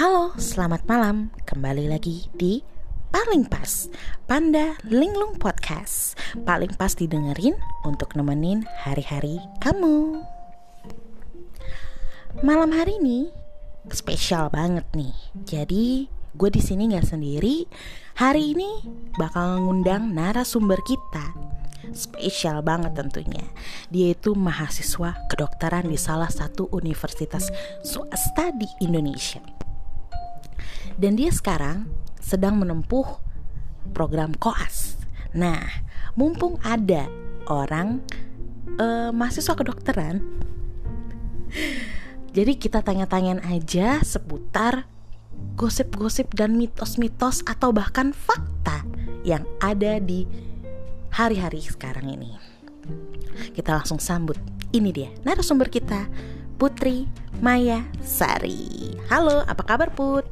Halo, selamat malam. Kembali lagi di Paling Pas Panda Linglung Podcast. Paling pas didengerin untuk nemenin hari-hari kamu. Malam hari ini spesial banget nih. Jadi gue di sini nggak sendiri. Hari ini bakal ngundang narasumber kita spesial banget tentunya. Dia itu mahasiswa kedokteran di salah satu universitas swasta di Indonesia. Dan dia sekarang sedang menempuh program koas. Nah, mumpung ada orang uh, mahasiswa kedokteran, jadi kita tanya-tanyain aja seputar gosip-gosip dan mitos-mitos atau bahkan fakta yang ada di hari-hari sekarang ini. Kita langsung sambut. Ini dia narasumber kita, Putri Maya Sari. Halo, apa kabar Put?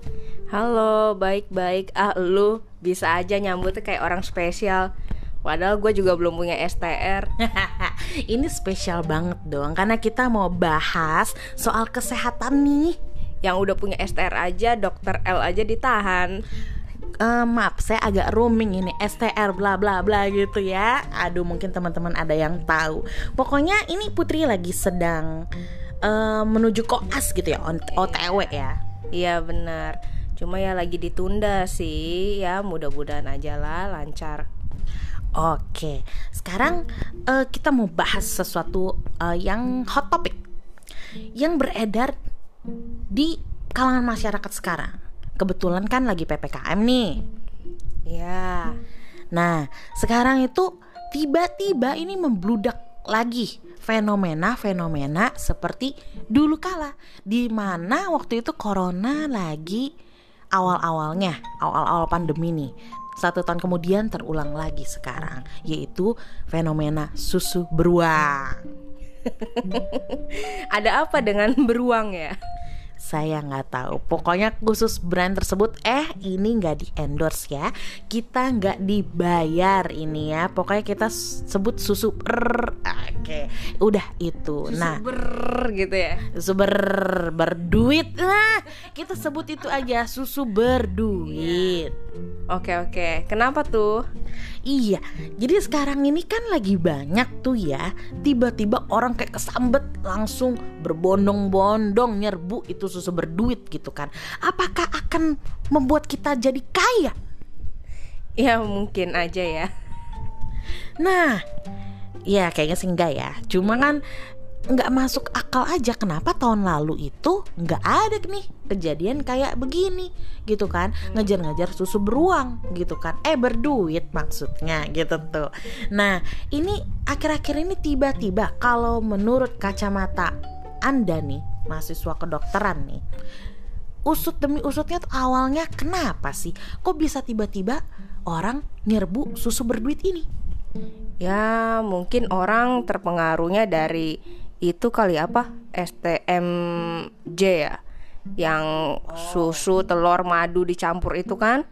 Halo, baik-baik. Ah, lu bisa aja nyambut kayak orang spesial. Padahal gue juga belum punya STR. Ini spesial banget dong, karena kita mau bahas soal kesehatan nih. Yang udah punya STR aja, dokter L aja ditahan uh, maaf saya agak roaming ini STR bla bla bla gitu ya aduh mungkin teman-teman ada yang tahu pokoknya ini Putri lagi sedang uh, menuju koas gitu ya OTW ya iya benar cuma ya lagi ditunda sih ya mudah-mudahan aja lah lancar Oke, sekarang uh, kita mau bahas sesuatu uh, yang hot topic yang beredar di kalangan masyarakat sekarang kebetulan kan lagi PPKM nih. Ya. Nah, sekarang itu tiba-tiba ini membludak lagi fenomena-fenomena seperti dulu kala di mana waktu itu corona lagi awal-awalnya, awal-awal pandemi nih. Satu tahun kemudian terulang lagi sekarang, yaitu fenomena susu beruang. Ada apa dengan beruang ya? saya nggak tahu pokoknya khusus brand tersebut eh ini nggak di endorse ya kita nggak dibayar ini ya pokoknya kita sebut susu oke udah itu. Susu nah. ber gitu ya. Susu ber berduit. Nah kita sebut itu aja susu berduit. Oke oke. Kenapa tuh? Iya, jadi sekarang ini kan lagi banyak tuh ya Tiba-tiba orang kayak kesambet langsung berbondong-bondong nyerbu itu susu berduit gitu kan. Apakah akan membuat kita jadi kaya? Ya mungkin aja ya. Nah, ya kayaknya sih enggak ya. Cuma kan nggak masuk akal aja kenapa tahun lalu itu nggak ada nih kejadian kayak begini gitu kan. Ngejar-ngejar susu beruang gitu kan. Eh berduit maksudnya gitu tuh. Nah ini akhir-akhir ini tiba-tiba kalau menurut kacamata anda nih mahasiswa kedokteran nih usut demi usutnya tuh awalnya kenapa sih? Kok bisa tiba-tiba orang nyerbu susu berduit ini ya mungkin orang terpengaruhnya dari itu kali apa? STMJ ya yang susu telur madu dicampur itu kan.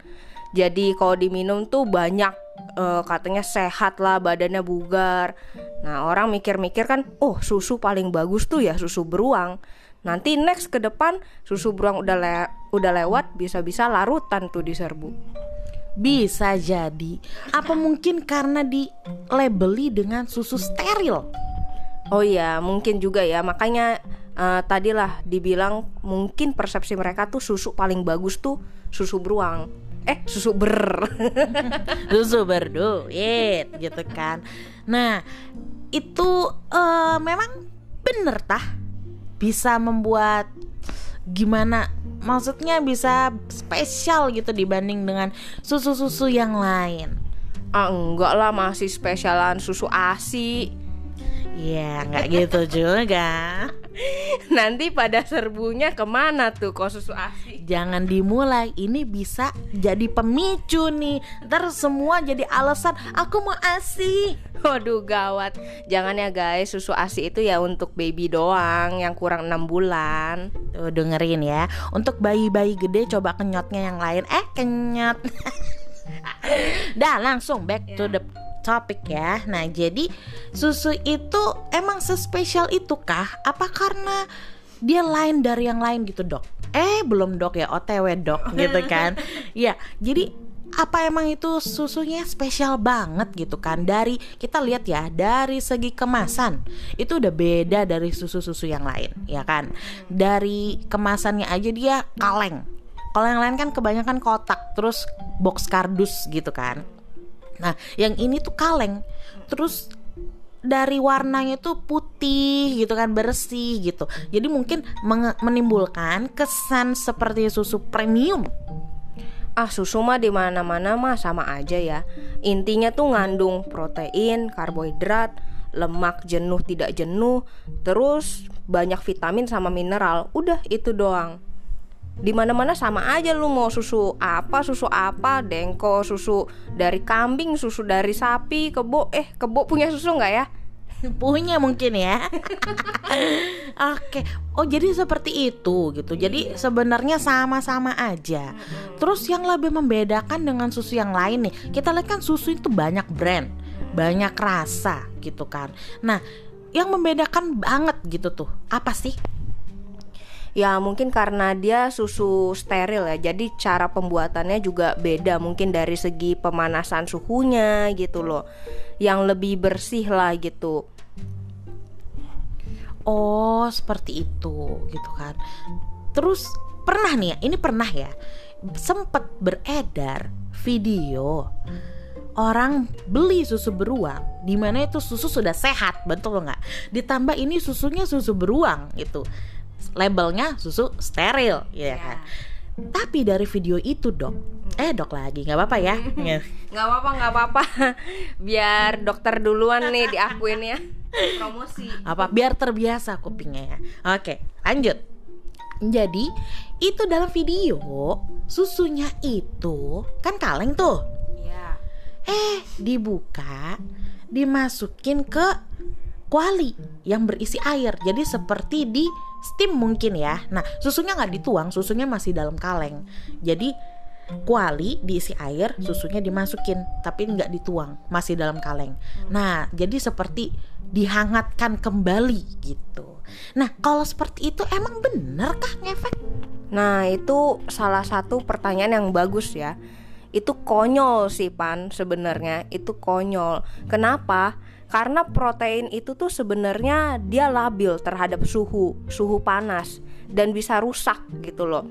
Jadi kalau diminum tuh banyak uh, katanya sehat lah badannya bugar. Nah orang mikir-mikir kan oh susu paling bagus tuh ya susu beruang. Nanti next ke depan susu beruang udah le udah lewat bisa-bisa larutan tuh diserbu bisa jadi apa mungkin karena di labeli dengan susu steril Oh iya, mungkin juga ya. Makanya uh, tadilah dibilang mungkin persepsi mereka tuh susu paling bagus tuh susu beruang. Eh, susu ber. susu berduit gitu kan. Nah, itu uh, memang bener tah bisa membuat gimana maksudnya bisa spesial gitu dibanding dengan susu-susu yang lain. Ah enggak lah masih spesialan susu ASI Iya, nggak gitu juga. Nanti pada serbunya ke mana tuh kok susu asi? Jangan dimulai, ini bisa jadi pemicu nih. Ntar semua jadi alasan aku mau asi. Waduh gawat. Jangan ya guys, susu asi itu ya untuk baby doang yang kurang 6 bulan. Tuh dengerin ya. Untuk bayi-bayi gede coba kenyotnya yang lain. Eh kenyot. Dah langsung back to the topik ya. Nah, jadi susu itu emang sespesial itu kah? Apa karena dia lain dari yang lain gitu dok? Eh belum dok ya. Otw dok gitu kan. Ya jadi apa emang itu susunya spesial banget gitu kan? Dari kita lihat ya dari segi kemasan itu udah beda dari susu-susu yang lain ya kan? Dari kemasannya aja dia kaleng. Kalau yang lain kan kebanyakan kotak terus box kardus gitu kan nah yang ini tuh kaleng terus dari warnanya tuh putih gitu kan bersih gitu jadi mungkin menimbulkan kesan seperti susu premium ah susu mah di mana-mana mah sama aja ya. Intinya tuh ngandung protein, karbohidrat, lemak jenuh tidak jenuh, terus banyak vitamin sama mineral. Udah itu doang. Di mana-mana sama aja lu mau susu apa, susu apa, dengko, susu dari kambing, susu dari sapi, kebo, eh kebo punya susu nggak ya? punya mungkin ya. Oke. Oh, jadi seperti itu gitu. Jadi iya. sebenarnya sama-sama aja. Terus yang lebih membedakan dengan susu yang lain nih, kita lihat kan susu itu banyak brand, banyak rasa gitu kan. Nah, yang membedakan banget gitu tuh, apa sih? Ya mungkin karena dia susu steril ya. Jadi cara pembuatannya juga beda mungkin dari segi pemanasan suhunya gitu loh. Yang lebih bersih lah gitu. Oh seperti itu gitu kan. Terus pernah nih ya ini pernah ya sempet beredar video orang beli susu beruang di mana itu susu sudah sehat betul nggak? Ditambah ini susunya susu beruang gitu labelnya susu steril ya kan? Tapi dari video itu dok eh dok lagi nggak apa-apa ya? Nggak apa-apa nggak apa-apa. Biar dokter duluan nih diakuin ya. Promosi. Apa? Biar terbiasa kupingnya ya. Oke lanjut. Jadi itu dalam video susunya itu kan kaleng tuh. Ya. eh dibuka dimasukin ke kuali yang berisi air. Jadi seperti di steam mungkin ya. Nah, susunya nggak dituang, susunya masih dalam kaleng. Jadi kuali diisi air, susunya dimasukin, tapi nggak dituang, masih dalam kaleng. Nah, jadi seperti dihangatkan kembali gitu. Nah, kalau seperti itu emang bener kah ngefek? Nah, itu salah satu pertanyaan yang bagus ya. Itu konyol sih Pan sebenarnya, itu konyol. Kenapa? Karena protein itu tuh sebenarnya dia labil terhadap suhu suhu panas dan bisa rusak gitu loh.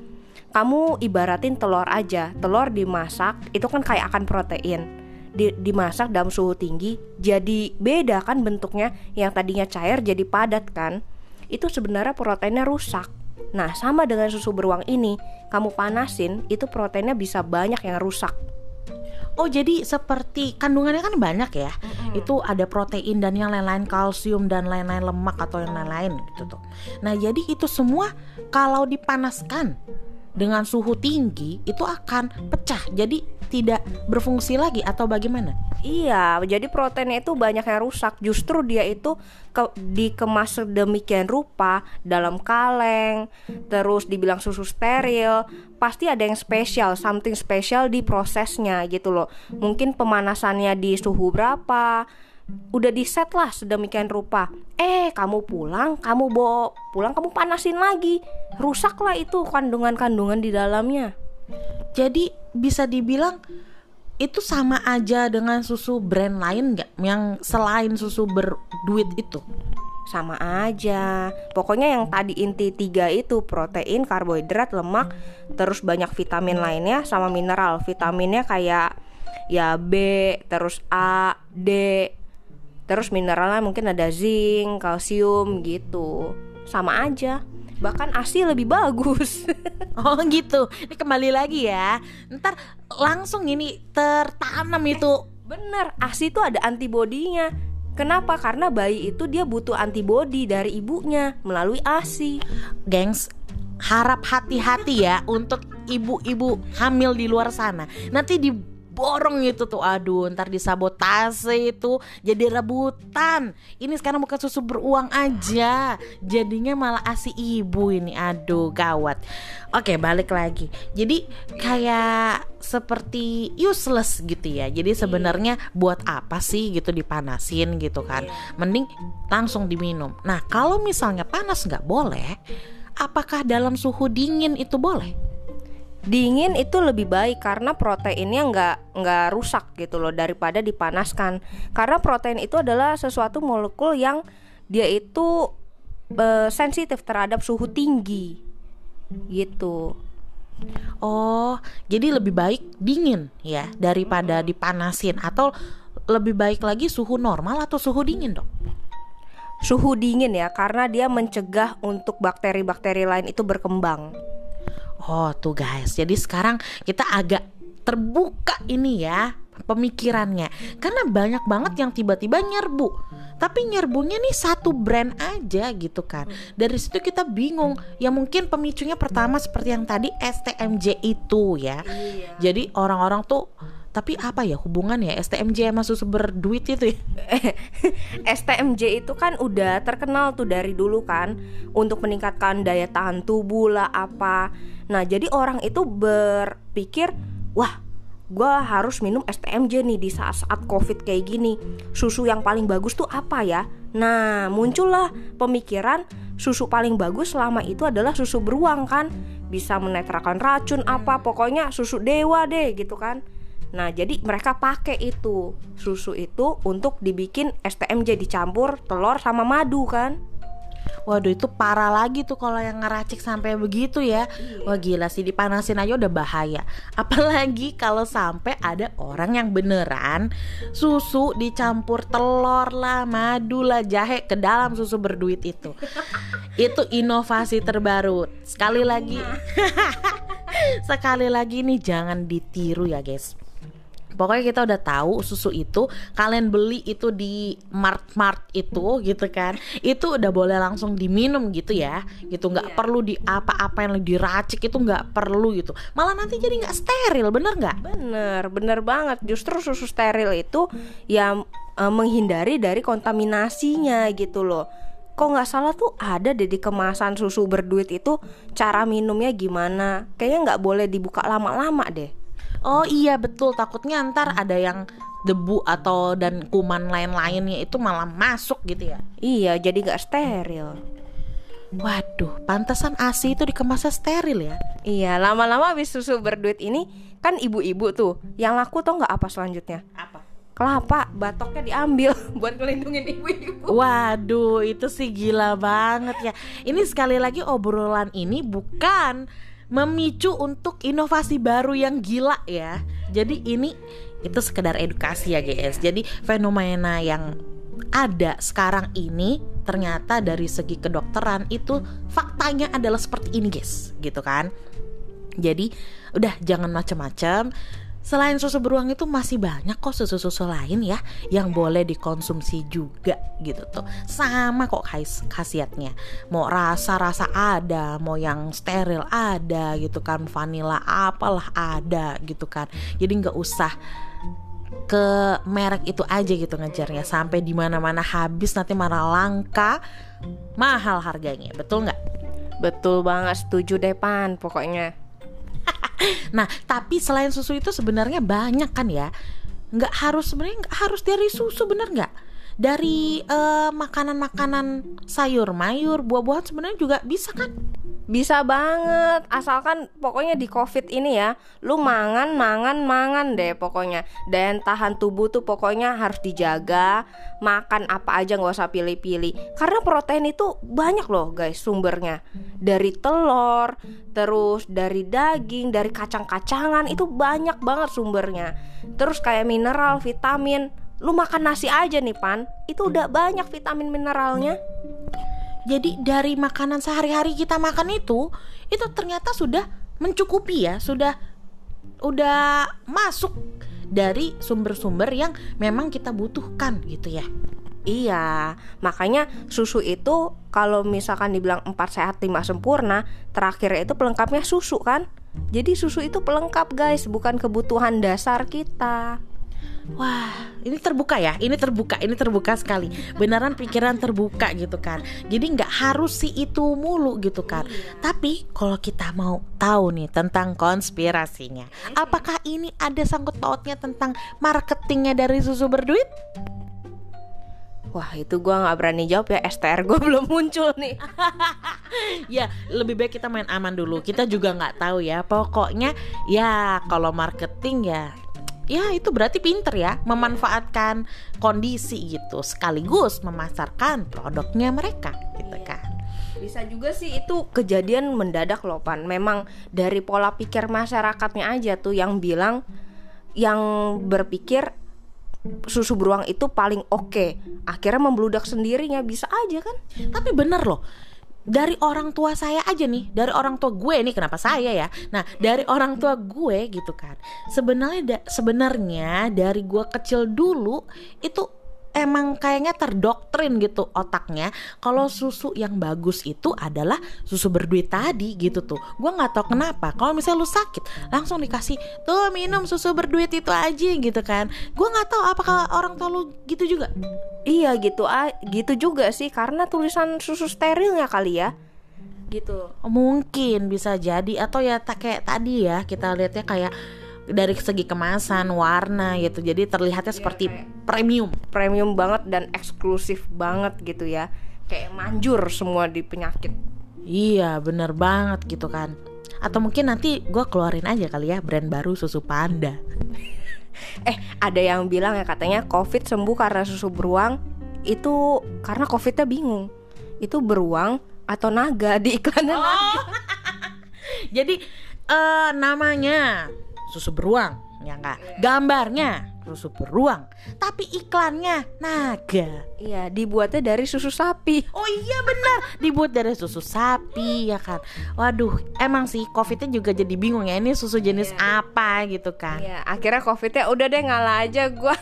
Kamu ibaratin telur aja telur dimasak itu kan kayak akan protein. Di, dimasak dalam suhu tinggi jadi beda kan bentuknya. Yang tadinya cair jadi padat kan. Itu sebenarnya proteinnya rusak. Nah sama dengan susu beruang ini kamu panasin itu proteinnya bisa banyak yang rusak Oh jadi seperti kandungannya kan banyak ya. Mm-hmm. Itu ada protein dan yang lain-lain kalsium dan lain-lain lemak atau yang lain-lain gitu tuh. Nah, jadi itu semua kalau dipanaskan dengan suhu tinggi itu akan pecah. Jadi tidak berfungsi lagi atau bagaimana? Iya, jadi proteinnya itu banyak yang rusak. Justru dia itu ke, dikemas sedemikian rupa dalam kaleng, terus dibilang susu steril, pasti ada yang spesial, something spesial di prosesnya gitu loh. Mungkin pemanasannya di suhu berapa, udah di set lah sedemikian rupa. Eh, kamu pulang, kamu bawa pulang, kamu panasin lagi, rusak lah itu kandungan-kandungan di dalamnya. Jadi bisa dibilang itu sama aja dengan susu brand lain nggak yang selain susu berduit itu? Sama aja. Pokoknya yang tadi inti tiga itu protein, karbohidrat, lemak, terus banyak vitamin lainnya sama mineral. Vitaminnya kayak ya B, terus A, D, terus mineralnya mungkin ada zinc, kalsium gitu. Sama aja bahkan ASI lebih bagus. oh gitu. Ini kembali lagi ya. Ntar langsung ini tertanam itu. Bener, ASI itu ada antibodinya. Kenapa? Karena bayi itu dia butuh antibodi dari ibunya melalui ASI. Gengs, harap hati-hati ya untuk ibu-ibu hamil di luar sana. Nanti di borong itu tuh aduh ntar disabotase itu jadi rebutan. Ini sekarang bukan susu beruang aja jadinya malah asi ibu ini aduh gawat. Oke balik lagi. Jadi kayak seperti useless gitu ya. Jadi sebenarnya buat apa sih gitu dipanasin gitu kan? Mending langsung diminum. Nah kalau misalnya panas nggak boleh apakah dalam suhu dingin itu boleh? Dingin itu lebih baik karena proteinnya nggak nggak rusak gitu loh daripada dipanaskan. Karena protein itu adalah sesuatu molekul yang dia itu e, sensitif terhadap suhu tinggi gitu. Oh, jadi lebih baik dingin ya daripada dipanasin atau lebih baik lagi suhu normal atau suhu dingin, Dok? Suhu dingin ya karena dia mencegah untuk bakteri-bakteri lain itu berkembang. Oh, tuh guys. Jadi sekarang kita agak terbuka ini ya pemikirannya karena banyak banget yang tiba-tiba nyerbu tapi nyerbunya nih satu brand aja gitu kan dari situ kita bingung ya mungkin pemicunya pertama seperti yang tadi STMJ itu ya iya. jadi orang-orang tuh tapi apa ya hubungannya STMJ sama susu berduit itu ya? STMJ itu kan udah terkenal tuh dari dulu kan untuk meningkatkan daya tahan tubuh lah apa. Nah jadi orang itu berpikir wah gue harus minum STMJ nih di saat-saat covid kayak gini. Susu yang paling bagus tuh apa ya? Nah muncullah pemikiran susu paling bagus selama itu adalah susu beruang kan? Bisa menetralkan racun apa pokoknya susu dewa deh gitu kan? Nah, jadi mereka pakai itu susu itu untuk dibikin STMJ dicampur telur sama madu kan? Waduh itu parah lagi tuh kalau yang ngeracik sampai begitu ya. Iya. Wah gila sih dipanasin aja udah bahaya. Apalagi kalau sampai ada orang yang beneran susu dicampur telur lah, madu lah, jahe ke dalam susu berduit itu. itu inovasi terbaru. Sekali lagi. Sekali lagi nih jangan ditiru ya guys pokoknya kita udah tahu susu itu kalian beli itu di mart mart itu gitu kan. Itu udah boleh langsung diminum gitu ya gitu. Nggak yeah. perlu di apa-apa yang diracik itu nggak perlu gitu. Malah nanti jadi nggak steril bener nggak? Bener bener banget. Justru susu steril itu yang uh, menghindari dari kontaminasinya gitu loh. Kok nggak salah tuh ada deh di kemasan susu berduit itu cara minumnya gimana. Kayaknya nggak boleh dibuka lama-lama deh Oh iya betul takutnya ntar ada yang debu atau dan kuman lain-lainnya itu malah masuk gitu ya Iya jadi gak steril Waduh, pantesan ASI itu dikemasnya steril ya? Iya, lama-lama habis susu berduit ini kan ibu-ibu tuh yang laku tau nggak apa selanjutnya? Apa? Kelapa, batoknya diambil buat ngelindungin ibu-ibu. Waduh, itu sih gila banget ya. Ini sekali lagi obrolan ini bukan memicu untuk inovasi baru yang gila ya. Jadi ini itu sekedar edukasi ya guys. Jadi fenomena yang ada sekarang ini ternyata dari segi kedokteran itu faktanya adalah seperti ini guys, gitu kan. Jadi udah jangan macam-macam Selain susu beruang itu masih banyak kok susu-susu lain ya yang boleh dikonsumsi juga gitu tuh. Sama kok khas khasiatnya. Mau rasa-rasa ada, mau yang steril ada gitu kan, vanilla apalah ada gitu kan. Jadi nggak usah ke merek itu aja gitu ngejarnya sampai di mana-mana habis nanti mana langka mahal harganya betul nggak betul banget setuju deh pan pokoknya nah tapi selain susu itu sebenarnya banyak kan ya? Nggak harus sebenarnya nggak harus dari susu bener nggak? Dari uh, makanan-makanan sayur mayur buah-buahan sebenarnya juga bisa kan bisa banget, asalkan pokoknya di covid ini ya Lu mangan, mangan, mangan deh pokoknya. Dan tahan tubuh tuh pokoknya harus dijaga. Makan apa aja nggak usah pilih-pilih. Karena protein itu banyak loh guys sumbernya. Dari telur, terus dari daging, dari kacang-kacangan Itu banyak banget sumbernya. Terus kayak mineral, vitamin. Lu makan nasi aja nih Pan. Itu udah banyak vitamin mineralnya jadi dari makanan sehari-hari kita makan itu itu ternyata sudah mencukupi ya, sudah udah masuk dari sumber-sumber yang memang kita butuhkan gitu ya. Iya, makanya susu itu kalau misalkan dibilang 4 sehat 5 sempurna, terakhir itu pelengkapnya susu kan? Jadi susu itu pelengkap guys, bukan kebutuhan dasar kita. Wah, ini terbuka ya, ini terbuka, ini terbuka sekali. Beneran pikiran terbuka gitu kan. Jadi nggak harus sih itu mulu gitu kan. Tapi kalau kita mau tahu nih tentang konspirasinya, apakah ini ada sangkut pautnya tentang marketingnya dari susu berduit? Wah itu gue nggak berani jawab ya STR gue belum muncul nih ya lebih baik kita main aman dulu kita juga nggak tahu ya pokoknya ya kalau marketing ya ya itu berarti pinter ya memanfaatkan kondisi gitu sekaligus memasarkan produknya mereka gitu kan. Bisa juga sih itu kejadian mendadak loh pan. Memang dari pola pikir masyarakatnya aja tuh yang bilang yang berpikir susu beruang itu paling oke. Okay. akhirnya membludak sendirinya bisa aja kan? Tapi bener loh dari orang tua saya aja nih dari orang tua gue nih kenapa saya ya? Nah dari orang tua gue gitu kan. Sebenarnya sebenarnya dari gue kecil dulu itu emang kayaknya terdoktrin gitu otaknya. Kalau susu yang bagus itu adalah susu berduit tadi gitu tuh. Gue nggak tahu kenapa. Kalau misalnya lu sakit langsung dikasih tuh minum susu berduit itu aja gitu kan. Gue nggak tahu apakah orang tua lu gitu juga. Iya gitu ah gitu juga sih. Karena tulisan susu sterilnya kali ya. Gitu. Mungkin bisa jadi. Atau ya tak kayak tadi ya kita lihatnya kayak dari segi kemasan, warna gitu. Jadi terlihatnya ya, seperti premium, premium banget dan eksklusif banget gitu ya. Kayak manjur semua di penyakit. Iya, bener banget gitu kan. Atau mungkin nanti gue keluarin aja kali ya brand baru susu panda. eh, ada yang bilang ya katanya COVID sembuh karena susu beruang itu karena COVIDnya bingung. Itu beruang atau naga di iklannya oh. naga. Jadi uh, namanya susu beruang ya enggak gambarnya susu beruang. Tapi iklannya naga. Iya dibuatnya dari susu sapi. Oh iya benar. Dibuat dari susu sapi ya kan? Waduh emang sih covidnya juga jadi bingung ya ini susu jenis yeah. apa gitu kan? Iya akhirnya covidnya udah deh ngalah aja gue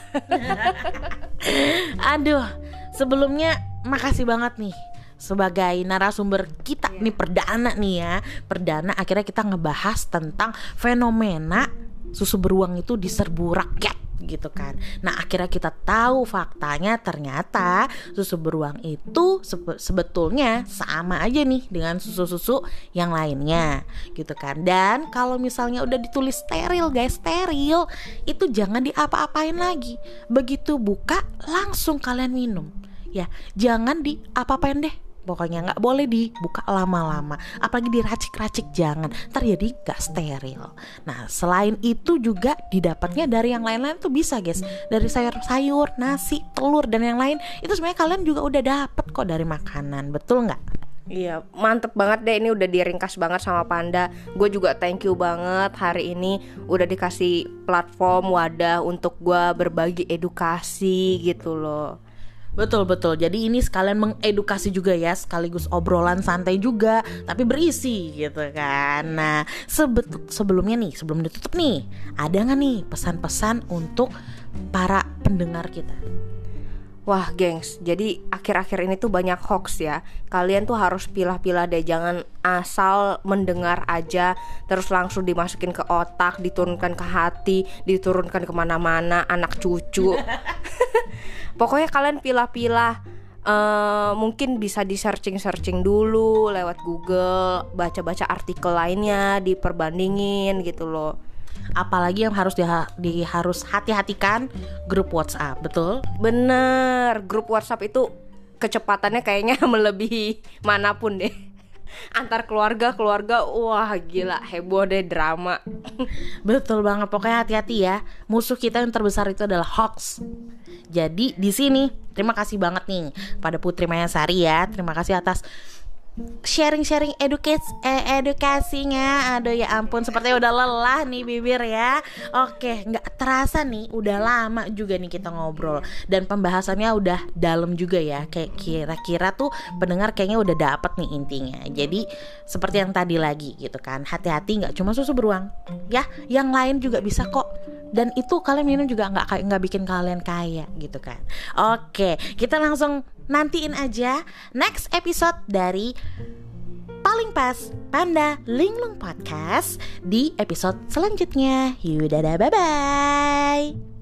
aduh sebelumnya makasih banget nih sebagai narasumber kita yeah. nih perdana nih ya perdana akhirnya kita ngebahas tentang fenomena susu beruang itu diserbu rakyat gitu kan. Nah, akhirnya kita tahu faktanya ternyata susu beruang itu sebe sebetulnya sama aja nih dengan susu-susu yang lainnya gitu kan. Dan kalau misalnya udah ditulis steril guys, steril itu jangan diapa-apain lagi. Begitu buka langsung kalian minum. Ya, jangan diapa-apain deh. Pokoknya nggak boleh dibuka lama-lama. Apalagi diracik-racik jangan. Ntar jadi nggak steril. Nah selain itu juga didapatnya dari yang lain-lain tuh bisa guys. Dari sayur-sayur nasi telur dan yang lain. Itu sebenarnya kalian juga udah dapet kok dari makanan. Betul nggak? Iya, mantep banget deh. Ini udah diringkas banget sama Panda. Gue juga thank you banget hari ini udah dikasih platform wadah untuk gue berbagi edukasi gitu loh. Betul betul. Jadi ini sekalian mengedukasi juga ya, sekaligus obrolan santai juga, tapi berisi gitu kan. Nah, sebet sebelumnya nih, sebelum ditutup nih, ada nggak nih pesan-pesan untuk para pendengar kita? Wah, gengs. Jadi akhir-akhir ini tuh banyak hoax ya. Kalian tuh harus pilah-pilah deh, jangan asal mendengar aja terus langsung dimasukin ke otak, diturunkan ke hati, diturunkan ke mana-mana, anak cucu. Pokoknya kalian pilah-pilah. Uh, mungkin bisa di searching searching dulu lewat Google, baca-baca artikel lainnya, diperbandingin gitu loh apalagi yang harus di, di harus hati-hatikan grup WhatsApp betul bener grup WhatsApp itu kecepatannya kayaknya melebihi mana pun deh antar keluarga keluarga wah gila heboh deh drama. Betul banget pokoknya hati-hati ya. Musuh kita yang terbesar itu adalah hoax. Jadi di sini terima kasih banget nih pada Putri Mayasari ya. Terima kasih atas sharing-sharing edukasi eh, edukasinya. Aduh ya ampun sepertinya udah lelah nih bibir ya. Oke nggak terasa nih udah lama juga nih kita ngobrol. Dan pembahasannya udah dalam juga ya. Kayak kira-kira tuh pendengar kayaknya udah dapet nih intinya. Jadi seperti yang tadi lagi gitu kan. Hati-hati nggak cuma susu beruang. Ya yang lain juga bisa kok. Dan itu kalian minum juga nggak nggak bikin kalian kaya gitu kan. Oke kita langsung nantiin aja next episode dari paling pas Panda Linglung Podcast di episode selanjutnya. Yaudah, bye bye.